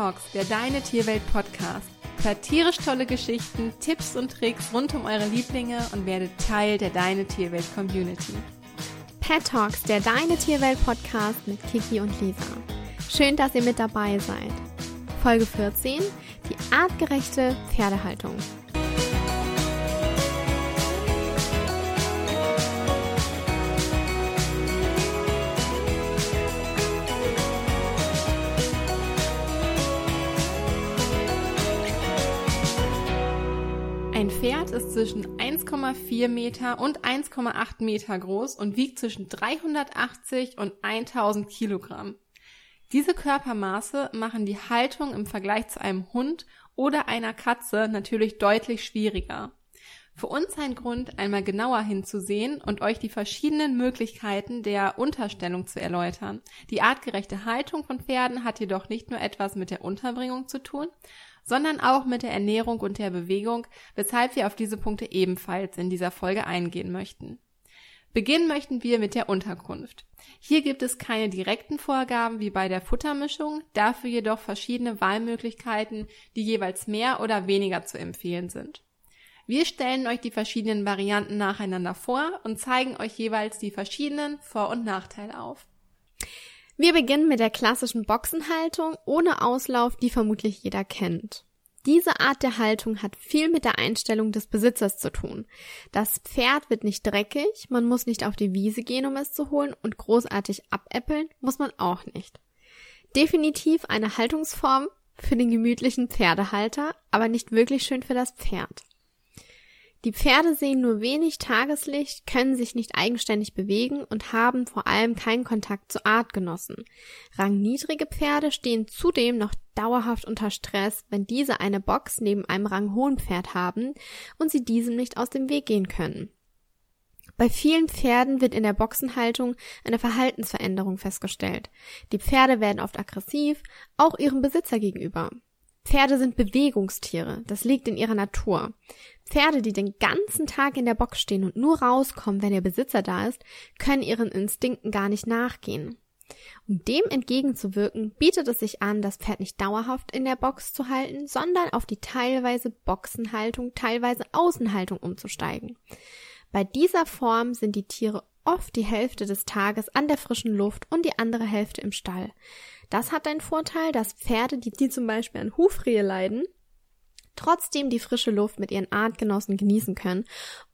Talks, der Deine Tierwelt Podcast. Hört tierisch tolle Geschichten, Tipps und Tricks rund um eure Lieblinge und werdet Teil der Deine Tierwelt Community. Pet Talks, der Deine Tierwelt Podcast mit Kiki und Lisa. Schön, dass ihr mit dabei seid. Folge 14, die artgerechte Pferdehaltung. Pferd ist zwischen 1,4 Meter und 1,8 Meter groß und wiegt zwischen 380 und 1000 Kilogramm. Diese Körpermaße machen die Haltung im Vergleich zu einem Hund oder einer Katze natürlich deutlich schwieriger. Für uns ein Grund, einmal genauer hinzusehen und euch die verschiedenen Möglichkeiten der Unterstellung zu erläutern. Die artgerechte Haltung von Pferden hat jedoch nicht nur etwas mit der Unterbringung zu tun, sondern auch mit der Ernährung und der Bewegung, weshalb wir auf diese Punkte ebenfalls in dieser Folge eingehen möchten. Beginnen möchten wir mit der Unterkunft. Hier gibt es keine direkten Vorgaben wie bei der Futtermischung, dafür jedoch verschiedene Wahlmöglichkeiten, die jeweils mehr oder weniger zu empfehlen sind. Wir stellen euch die verschiedenen Varianten nacheinander vor und zeigen euch jeweils die verschiedenen Vor- und Nachteile auf. Wir beginnen mit der klassischen Boxenhaltung ohne Auslauf, die vermutlich jeder kennt. Diese Art der Haltung hat viel mit der Einstellung des Besitzers zu tun. Das Pferd wird nicht dreckig, man muss nicht auf die Wiese gehen, um es zu holen, und großartig abäppeln muss man auch nicht. Definitiv eine Haltungsform für den gemütlichen Pferdehalter, aber nicht wirklich schön für das Pferd. Die Pferde sehen nur wenig Tageslicht, können sich nicht eigenständig bewegen und haben vor allem keinen Kontakt zu Artgenossen. Rangniedrige Pferde stehen zudem noch dauerhaft unter Stress, wenn diese eine Box neben einem ranghohen Pferd haben und sie diesem nicht aus dem Weg gehen können. Bei vielen Pferden wird in der Boxenhaltung eine Verhaltensveränderung festgestellt. Die Pferde werden oft aggressiv, auch ihrem Besitzer gegenüber. Pferde sind Bewegungstiere, das liegt in ihrer Natur. Pferde, die den ganzen Tag in der Box stehen und nur rauskommen, wenn ihr Besitzer da ist, können ihren Instinkten gar nicht nachgehen. Um dem entgegenzuwirken, bietet es sich an, das Pferd nicht dauerhaft in der Box zu halten, sondern auf die teilweise Boxenhaltung, teilweise Außenhaltung umzusteigen. Bei dieser Form sind die Tiere oft die Hälfte des Tages an der frischen Luft und die andere Hälfte im Stall. Das hat den Vorteil, dass Pferde, die, die zum Beispiel an Hufrehe leiden, trotzdem die frische Luft mit ihren Artgenossen genießen können,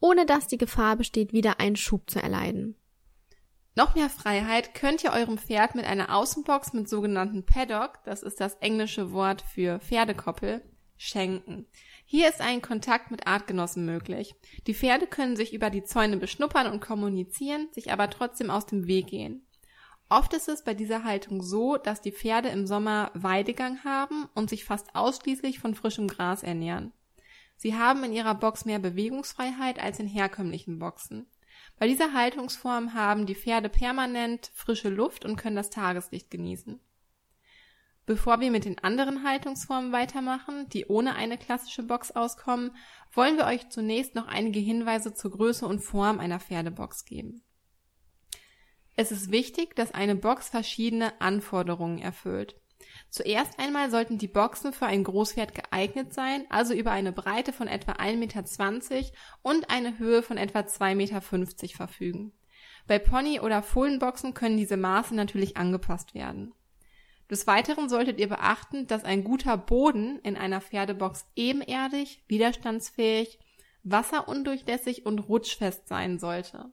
ohne dass die Gefahr besteht, wieder einen Schub zu erleiden. Noch mehr Freiheit könnt ihr eurem Pferd mit einer Außenbox mit sogenannten Paddock, das ist das englische Wort für Pferdekoppel, schenken. Hier ist ein Kontakt mit Artgenossen möglich. Die Pferde können sich über die Zäune beschnuppern und kommunizieren, sich aber trotzdem aus dem Weg gehen. Oft ist es bei dieser Haltung so, dass die Pferde im Sommer Weidegang haben und sich fast ausschließlich von frischem Gras ernähren. Sie haben in ihrer Box mehr Bewegungsfreiheit als in herkömmlichen Boxen. Bei dieser Haltungsform haben die Pferde permanent frische Luft und können das Tageslicht genießen. Bevor wir mit den anderen Haltungsformen weitermachen, die ohne eine klassische Box auskommen, wollen wir euch zunächst noch einige Hinweise zur Größe und Form einer Pferdebox geben. Es ist wichtig, dass eine Box verschiedene Anforderungen erfüllt. Zuerst einmal sollten die Boxen für ein Großpferd geeignet sein, also über eine Breite von etwa 1,20 Meter und eine Höhe von etwa 2,50 Meter verfügen. Bei Pony- oder Fohlenboxen können diese Maße natürlich angepasst werden. Des Weiteren solltet ihr beachten, dass ein guter Boden in einer Pferdebox ebenerdig, widerstandsfähig, wasserundurchlässig und rutschfest sein sollte.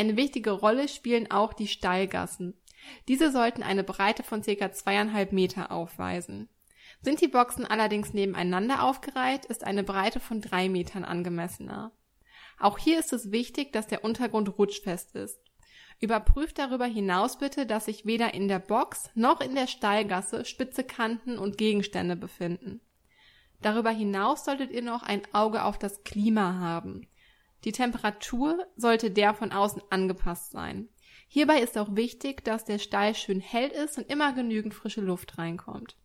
Eine wichtige Rolle spielen auch die Stallgassen. Diese sollten eine Breite von ca. zweieinhalb Meter aufweisen. Sind die Boxen allerdings nebeneinander aufgereiht, ist eine Breite von drei Metern angemessener. Auch hier ist es wichtig, dass der Untergrund rutschfest ist. Überprüft darüber hinaus bitte, dass sich weder in der Box noch in der Stallgasse spitze Kanten und Gegenstände befinden. Darüber hinaus solltet ihr noch ein Auge auf das Klima haben. Die Temperatur sollte der von außen angepasst sein. Hierbei ist auch wichtig, dass der Stall schön hell ist und immer genügend frische Luft reinkommt.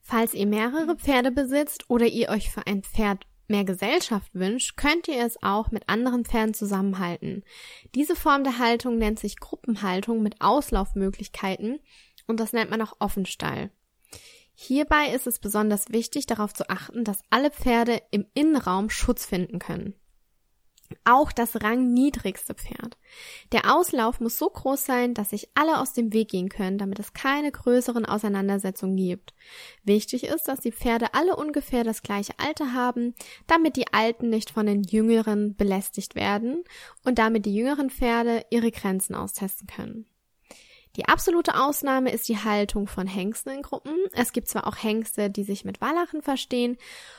Falls ihr mehrere Pferde besitzt oder ihr euch für ein Pferd mehr Gesellschaft wünscht, könnt ihr es auch mit anderen Pferden zusammenhalten. Diese Form der Haltung nennt sich Gruppenhaltung mit Auslaufmöglichkeiten und das nennt man auch Offenstall. Hierbei ist es besonders wichtig, darauf zu achten, dass alle Pferde im Innenraum Schutz finden können. Auch das rangniedrigste Pferd. Der Auslauf muss so groß sein, dass sich alle aus dem Weg gehen können, damit es keine größeren Auseinandersetzungen gibt. Wichtig ist, dass die Pferde alle ungefähr das gleiche Alter haben, damit die Alten nicht von den Jüngeren belästigt werden und damit die jüngeren Pferde ihre Grenzen austesten können. Die absolute Ausnahme ist die Haltung von Hengsten in Gruppen. Es gibt zwar auch Hengste, die sich mit Wallachen verstehen,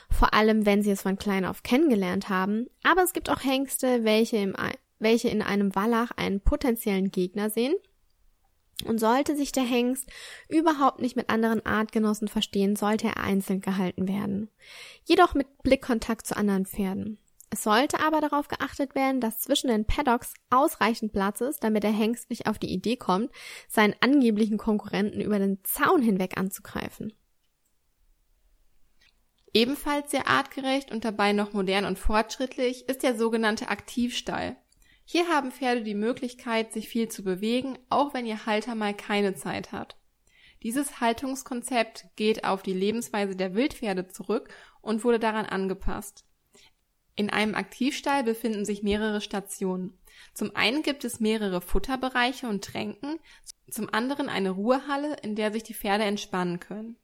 vor allem wenn sie es von klein auf kennengelernt haben, aber es gibt auch Hengste, welche, im, welche in einem Wallach einen potenziellen Gegner sehen. Und sollte sich der Hengst überhaupt nicht mit anderen Artgenossen verstehen, sollte er einzeln gehalten werden. Jedoch mit Blickkontakt zu anderen Pferden. Es sollte aber darauf geachtet werden, dass zwischen den Paddocks ausreichend Platz ist, damit der Hengst nicht auf die Idee kommt, seinen angeblichen Konkurrenten über den Zaun hinweg anzugreifen. Ebenfalls sehr artgerecht und dabei noch modern und fortschrittlich ist der sogenannte Aktivstall. Hier haben Pferde die Möglichkeit, sich viel zu bewegen, auch wenn ihr Halter mal keine Zeit hat. Dieses Haltungskonzept geht auf die Lebensweise der Wildpferde zurück und wurde daran angepasst. In einem Aktivstall befinden sich mehrere Stationen. Zum einen gibt es mehrere Futterbereiche und Tränken, zum anderen eine Ruhehalle, in der sich die Pferde entspannen können.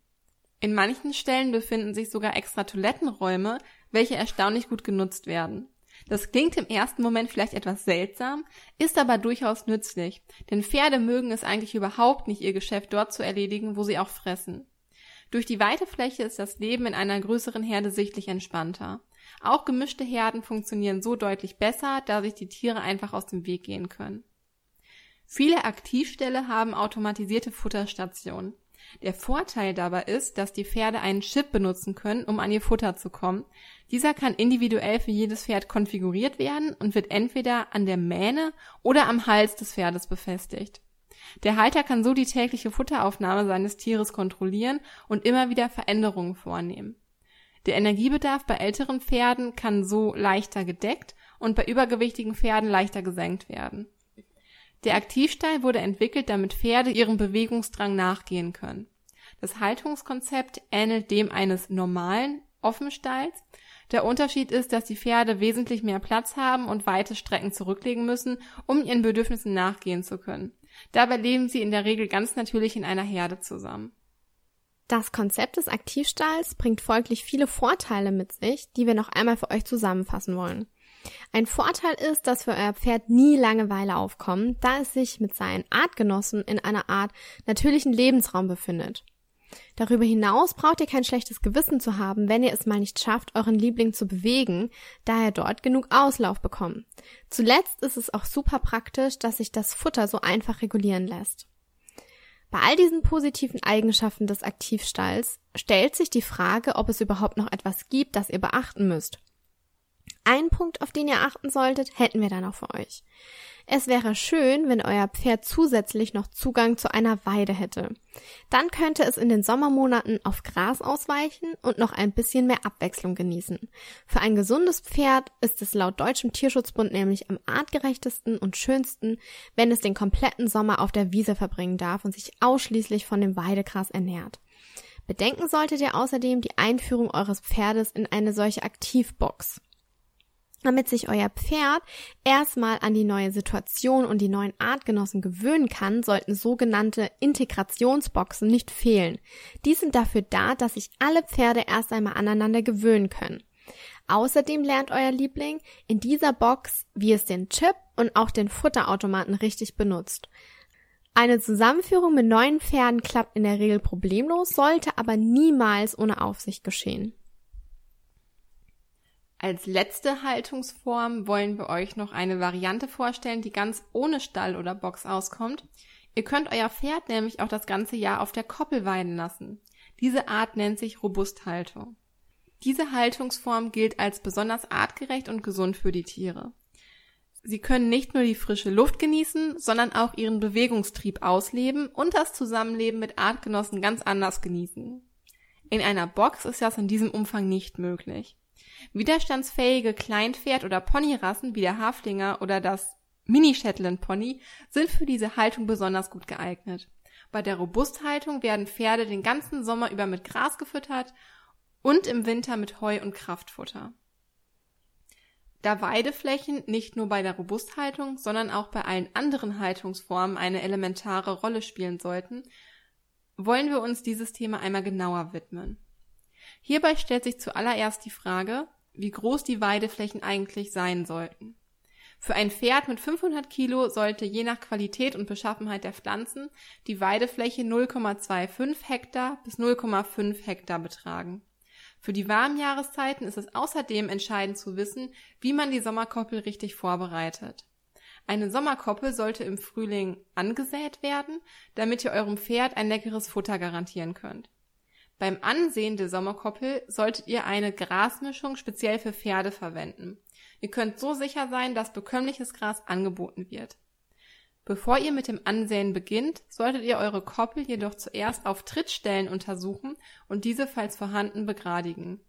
In manchen Stellen befinden sich sogar extra Toilettenräume, welche erstaunlich gut genutzt werden. Das klingt im ersten Moment vielleicht etwas seltsam, ist aber durchaus nützlich, denn Pferde mögen es eigentlich überhaupt nicht, ihr Geschäft dort zu erledigen, wo sie auch fressen. Durch die weite Fläche ist das Leben in einer größeren Herde sichtlich entspannter. Auch gemischte Herden funktionieren so deutlich besser, da sich die Tiere einfach aus dem Weg gehen können. Viele Aktivställe haben automatisierte Futterstationen. Der Vorteil dabei ist, dass die Pferde einen Chip benutzen können, um an ihr Futter zu kommen. Dieser kann individuell für jedes Pferd konfiguriert werden und wird entweder an der Mähne oder am Hals des Pferdes befestigt. Der Halter kann so die tägliche Futteraufnahme seines Tieres kontrollieren und immer wieder Veränderungen vornehmen. Der Energiebedarf bei älteren Pferden kann so leichter gedeckt und bei übergewichtigen Pferden leichter gesenkt werden. Der Aktivstall wurde entwickelt, damit Pferde ihrem Bewegungsdrang nachgehen können. Das Haltungskonzept ähnelt dem eines normalen Offenstalls. Der Unterschied ist, dass die Pferde wesentlich mehr Platz haben und weite Strecken zurücklegen müssen, um ihren Bedürfnissen nachgehen zu können. Dabei leben sie in der Regel ganz natürlich in einer Herde zusammen. Das Konzept des Aktivstalls bringt folglich viele Vorteile mit sich, die wir noch einmal für euch zusammenfassen wollen. Ein Vorteil ist, dass für euer Pferd nie Langeweile aufkommt, da es sich mit seinen Artgenossen in einer Art natürlichen Lebensraum befindet. Darüber hinaus braucht ihr kein schlechtes Gewissen zu haben, wenn ihr es mal nicht schafft, euren Liebling zu bewegen, da er dort genug Auslauf bekommt. Zuletzt ist es auch super praktisch, dass sich das Futter so einfach regulieren lässt. Bei all diesen positiven Eigenschaften des Aktivstalls stellt sich die Frage, ob es überhaupt noch etwas gibt, das ihr beachten müsst. Ein Punkt, auf den ihr achten solltet, hätten wir dann auch für euch. Es wäre schön, wenn euer Pferd zusätzlich noch Zugang zu einer Weide hätte. Dann könnte es in den Sommermonaten auf Gras ausweichen und noch ein bisschen mehr Abwechslung genießen. Für ein gesundes Pferd ist es laut Deutschem Tierschutzbund nämlich am artgerechtesten und schönsten, wenn es den kompletten Sommer auf der Wiese verbringen darf und sich ausschließlich von dem Weidegras ernährt. Bedenken solltet ihr außerdem die Einführung eures Pferdes in eine solche Aktivbox. Damit sich euer Pferd erstmal an die neue Situation und die neuen Artgenossen gewöhnen kann, sollten sogenannte Integrationsboxen nicht fehlen. Die sind dafür da, dass sich alle Pferde erst einmal aneinander gewöhnen können. Außerdem lernt euer Liebling in dieser Box, wie es den Chip und auch den Futterautomaten richtig benutzt. Eine Zusammenführung mit neuen Pferden klappt in der Regel problemlos, sollte aber niemals ohne Aufsicht geschehen. Als letzte Haltungsform wollen wir euch noch eine Variante vorstellen, die ganz ohne Stall oder Box auskommt. Ihr könnt euer Pferd nämlich auch das ganze Jahr auf der Koppel weiden lassen. Diese Art nennt sich Robusthaltung. Diese Haltungsform gilt als besonders artgerecht und gesund für die Tiere. Sie können nicht nur die frische Luft genießen, sondern auch ihren Bewegungstrieb ausleben und das Zusammenleben mit Artgenossen ganz anders genießen. In einer Box ist das in diesem Umfang nicht möglich. Widerstandsfähige Kleinpferd- oder Ponyrassen wie der Haflinger oder das Mini-Shetland Pony sind für diese Haltung besonders gut geeignet. Bei der Robusthaltung werden Pferde den ganzen Sommer über mit Gras gefüttert und im Winter mit Heu und Kraftfutter. Da Weideflächen nicht nur bei der Robusthaltung, sondern auch bei allen anderen Haltungsformen eine elementare Rolle spielen sollten, wollen wir uns dieses Thema einmal genauer widmen. Hierbei stellt sich zuallererst die Frage, wie groß die Weideflächen eigentlich sein sollten. Für ein Pferd mit 500 Kilo sollte je nach Qualität und Beschaffenheit der Pflanzen die Weidefläche 0,25 Hektar bis 0,5 Hektar betragen. Für die warmen Jahreszeiten ist es außerdem entscheidend zu wissen, wie man die Sommerkoppel richtig vorbereitet. Eine Sommerkoppel sollte im Frühling angesät werden, damit ihr eurem Pferd ein leckeres Futter garantieren könnt. Beim Ansehen der Sommerkoppel solltet ihr eine Grasmischung speziell für Pferde verwenden. Ihr könnt so sicher sein, dass bekömmliches Gras angeboten wird. Bevor ihr mit dem Ansäen beginnt, solltet ihr eure Koppel jedoch zuerst auf Trittstellen untersuchen und diese falls vorhanden begradigen.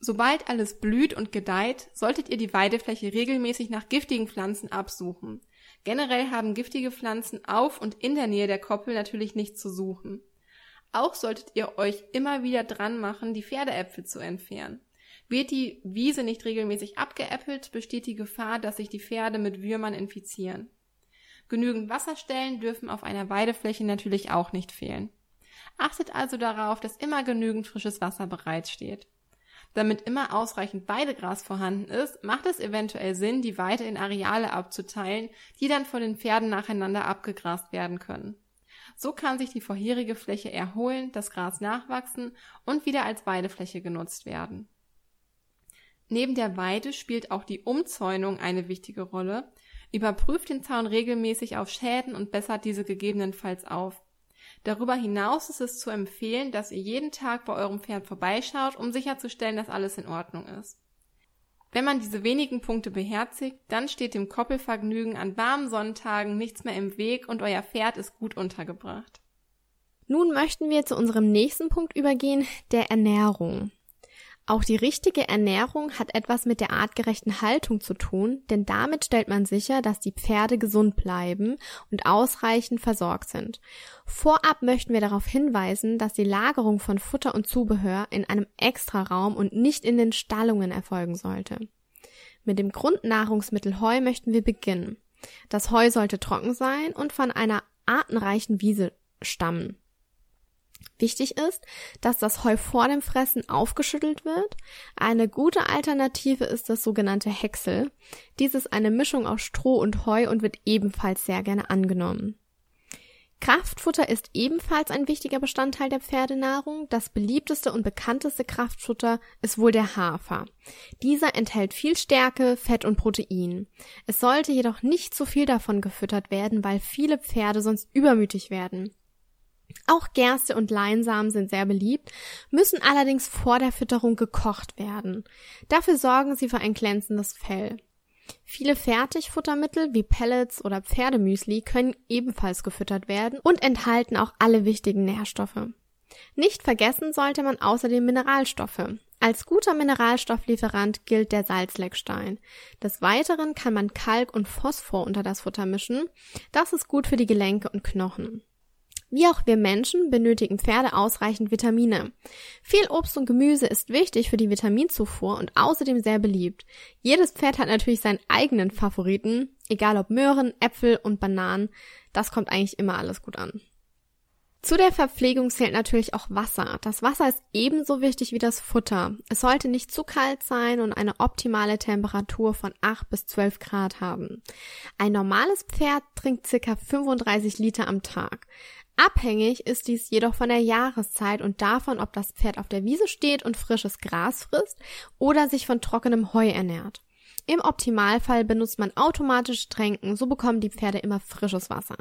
Sobald alles blüht und gedeiht, solltet ihr die Weidefläche regelmäßig nach giftigen Pflanzen absuchen. Generell haben giftige Pflanzen auf und in der Nähe der Koppel natürlich nichts zu suchen. Auch solltet ihr euch immer wieder dran machen, die Pferdeäpfel zu entfernen. Wird die Wiese nicht regelmäßig abgeäppelt, besteht die Gefahr, dass sich die Pferde mit Würmern infizieren. Genügend Wasserstellen dürfen auf einer Weidefläche natürlich auch nicht fehlen. Achtet also darauf, dass immer genügend frisches Wasser bereitsteht. Damit immer ausreichend Weidegras vorhanden ist, macht es eventuell Sinn, die Weide in Areale abzuteilen, die dann von den Pferden nacheinander abgegrast werden können. So kann sich die vorherige Fläche erholen, das Gras nachwachsen und wieder als Weidefläche genutzt werden. Neben der Weide spielt auch die Umzäunung eine wichtige Rolle, Überprüft den Zaun regelmäßig auf Schäden und bessert diese gegebenenfalls auf. Darüber hinaus ist es zu empfehlen, dass ihr jeden Tag bei eurem Pferd vorbeischaut, um sicherzustellen, dass alles in Ordnung ist. Wenn man diese wenigen Punkte beherzigt, dann steht dem Koppelvergnügen an warmen Sonntagen nichts mehr im Weg und euer Pferd ist gut untergebracht. Nun möchten wir zu unserem nächsten Punkt übergehen, der Ernährung. Auch die richtige Ernährung hat etwas mit der artgerechten Haltung zu tun, denn damit stellt man sicher, dass die Pferde gesund bleiben und ausreichend versorgt sind. Vorab möchten wir darauf hinweisen, dass die Lagerung von Futter und Zubehör in einem Extraraum und nicht in den Stallungen erfolgen sollte. Mit dem Grundnahrungsmittel Heu möchten wir beginnen. Das Heu sollte trocken sein und von einer artenreichen Wiese stammen. Wichtig ist, dass das Heu vor dem Fressen aufgeschüttelt wird. Eine gute Alternative ist das sogenannte Häcksel. Dies ist eine Mischung aus Stroh und Heu und wird ebenfalls sehr gerne angenommen. Kraftfutter ist ebenfalls ein wichtiger Bestandteil der Pferdenahrung. Das beliebteste und bekannteste Kraftfutter ist wohl der Hafer. Dieser enthält viel Stärke, Fett und Protein. Es sollte jedoch nicht zu viel davon gefüttert werden, weil viele Pferde sonst übermütig werden. Auch Gerste und Leinsamen sind sehr beliebt, müssen allerdings vor der Fütterung gekocht werden. Dafür sorgen sie für ein glänzendes Fell. Viele Fertigfuttermittel wie Pellets oder Pferdemüsli können ebenfalls gefüttert werden und enthalten auch alle wichtigen Nährstoffe. Nicht vergessen sollte man außerdem Mineralstoffe. Als guter Mineralstofflieferant gilt der Salzleckstein. Des Weiteren kann man Kalk und Phosphor unter das Futter mischen. Das ist gut für die Gelenke und Knochen. Wie auch wir Menschen benötigen Pferde ausreichend Vitamine. Viel Obst und Gemüse ist wichtig für die Vitaminzufuhr und außerdem sehr beliebt. Jedes Pferd hat natürlich seinen eigenen Favoriten, egal ob Möhren, Äpfel und Bananen. Das kommt eigentlich immer alles gut an. Zu der Verpflegung zählt natürlich auch Wasser. Das Wasser ist ebenso wichtig wie das Futter. Es sollte nicht zu kalt sein und eine optimale Temperatur von 8 bis 12 Grad haben. Ein normales Pferd trinkt circa 35 Liter am Tag. Abhängig ist dies jedoch von der Jahreszeit und davon, ob das Pferd auf der Wiese steht und frisches Gras frisst oder sich von trockenem Heu ernährt. Im Optimalfall benutzt man automatische Tränken, so bekommen die Pferde immer frisches Wasser.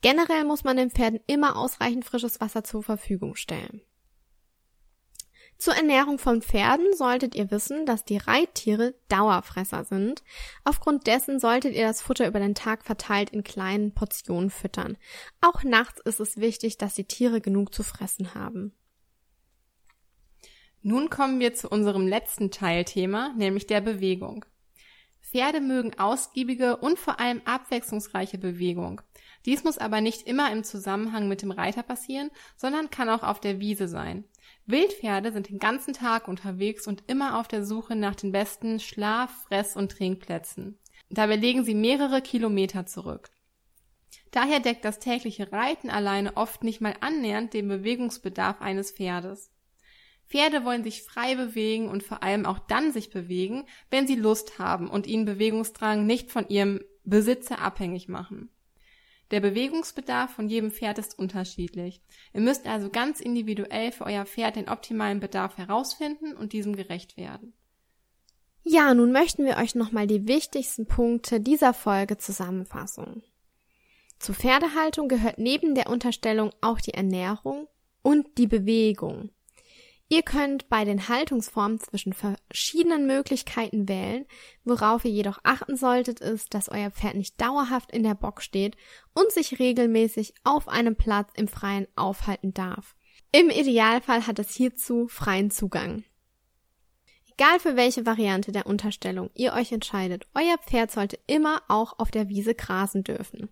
Generell muss man den Pferden immer ausreichend frisches Wasser zur Verfügung stellen. Zur Ernährung von Pferden solltet ihr wissen, dass die Reittiere Dauerfresser sind. Aufgrund dessen solltet ihr das Futter über den Tag verteilt in kleinen Portionen füttern. Auch nachts ist es wichtig, dass die Tiere genug zu fressen haben. Nun kommen wir zu unserem letzten Teilthema, nämlich der Bewegung. Pferde mögen ausgiebige und vor allem abwechslungsreiche Bewegung. Dies muss aber nicht immer im Zusammenhang mit dem Reiter passieren, sondern kann auch auf der Wiese sein. Wildpferde sind den ganzen Tag unterwegs und immer auf der Suche nach den besten Schlaf-, Fress- und Trinkplätzen. Dabei legen sie mehrere Kilometer zurück. Daher deckt das tägliche Reiten alleine oft nicht mal annähernd den Bewegungsbedarf eines Pferdes. Pferde wollen sich frei bewegen und vor allem auch dann sich bewegen, wenn sie Lust haben und ihnen Bewegungsdrang nicht von ihrem Besitzer abhängig machen. Der Bewegungsbedarf von jedem Pferd ist unterschiedlich. Ihr müsst also ganz individuell für euer Pferd den optimalen Bedarf herausfinden und diesem gerecht werden. Ja, nun möchten wir euch nochmal die wichtigsten Punkte dieser Folge zusammenfassen. Zur Pferdehaltung gehört neben der Unterstellung auch die Ernährung und die Bewegung. Ihr könnt bei den Haltungsformen zwischen verschiedenen Möglichkeiten wählen. Worauf ihr jedoch achten solltet, ist, dass euer Pferd nicht dauerhaft in der Box steht und sich regelmäßig auf einem Platz im Freien aufhalten darf. Im Idealfall hat es hierzu freien Zugang. Egal für welche Variante der Unterstellung ihr euch entscheidet, euer Pferd sollte immer auch auf der Wiese grasen dürfen.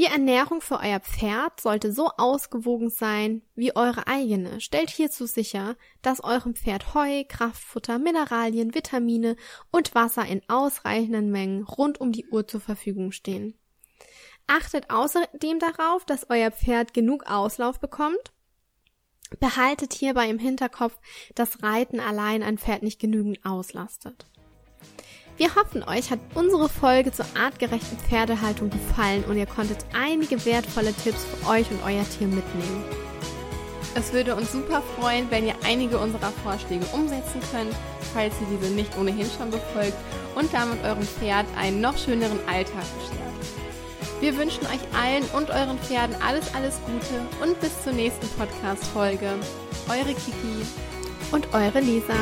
Die Ernährung für euer Pferd sollte so ausgewogen sein wie eure eigene. Stellt hierzu sicher, dass eurem Pferd Heu, Kraftfutter, Mineralien, Vitamine und Wasser in ausreichenden Mengen rund um die Uhr zur Verfügung stehen. Achtet außerdem darauf, dass euer Pferd genug Auslauf bekommt. Behaltet hierbei im Hinterkopf, dass Reiten allein ein Pferd nicht genügend auslastet. Wir hoffen, euch hat unsere Folge zur artgerechten Pferdehaltung gefallen und ihr konntet einige wertvolle Tipps für euch und euer Tier mitnehmen. Es würde uns super freuen, wenn ihr einige unserer Vorschläge umsetzen könnt, falls ihr diese nicht ohnehin schon befolgt und damit eurem Pferd einen noch schöneren Alltag beschert. Wir wünschen euch allen und euren Pferden alles, alles Gute und bis zur nächsten Podcast-Folge. Eure Kiki und eure Lisa.